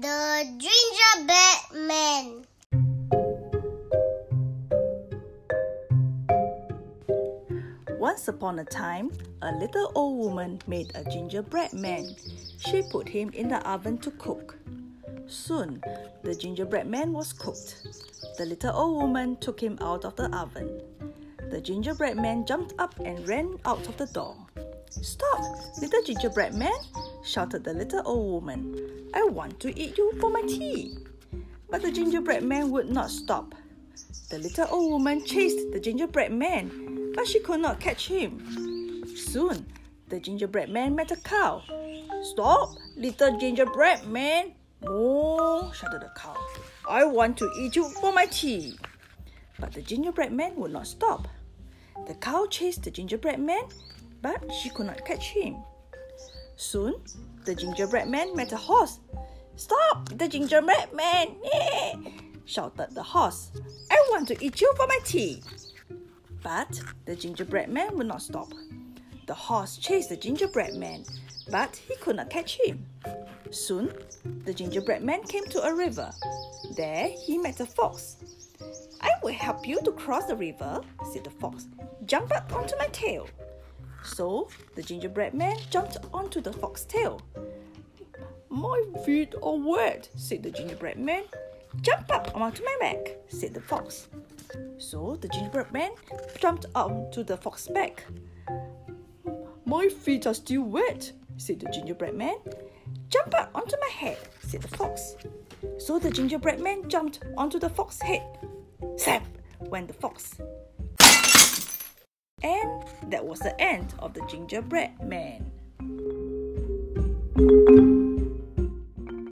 The Gingerbread Man. Once upon a time, a little old woman made a gingerbread man. She put him in the oven to cook. Soon, the gingerbread man was cooked. The little old woman took him out of the oven. The gingerbread man jumped up and ran out of the door. Stop, little gingerbread man, shouted the little old woman. I want to eat you for my tea. But the gingerbread man would not stop. The little old woman chased the gingerbread man but she could not catch him. Soon, the gingerbread man met a cow. Stop, little gingerbread man! Moo, shouted the cow. I want to eat you for my tea. But the gingerbread man would not stop. The cow chased the gingerbread man, but she could not catch him. Soon, the gingerbread man met a horse. Stop, the gingerbread man! Eh! shouted the horse. I want to eat you for my tea. But the gingerbread man would not stop. The horse chased the gingerbread man, but he could not catch him. Soon, the gingerbread man came to a river. There he met a fox. I will help you to cross the river, said the fox. Jump up onto my tail. So the gingerbread man jumped onto the fox's tail. My feet are wet, said the gingerbread man. Jump up onto my back, said the fox. So the gingerbread man jumped onto the fox's back. My feet are still wet, said the gingerbread man. Jump up onto my head, said the fox. So the gingerbread man jumped onto the fox's head. Zap! went the fox. And that was the end of the gingerbread man.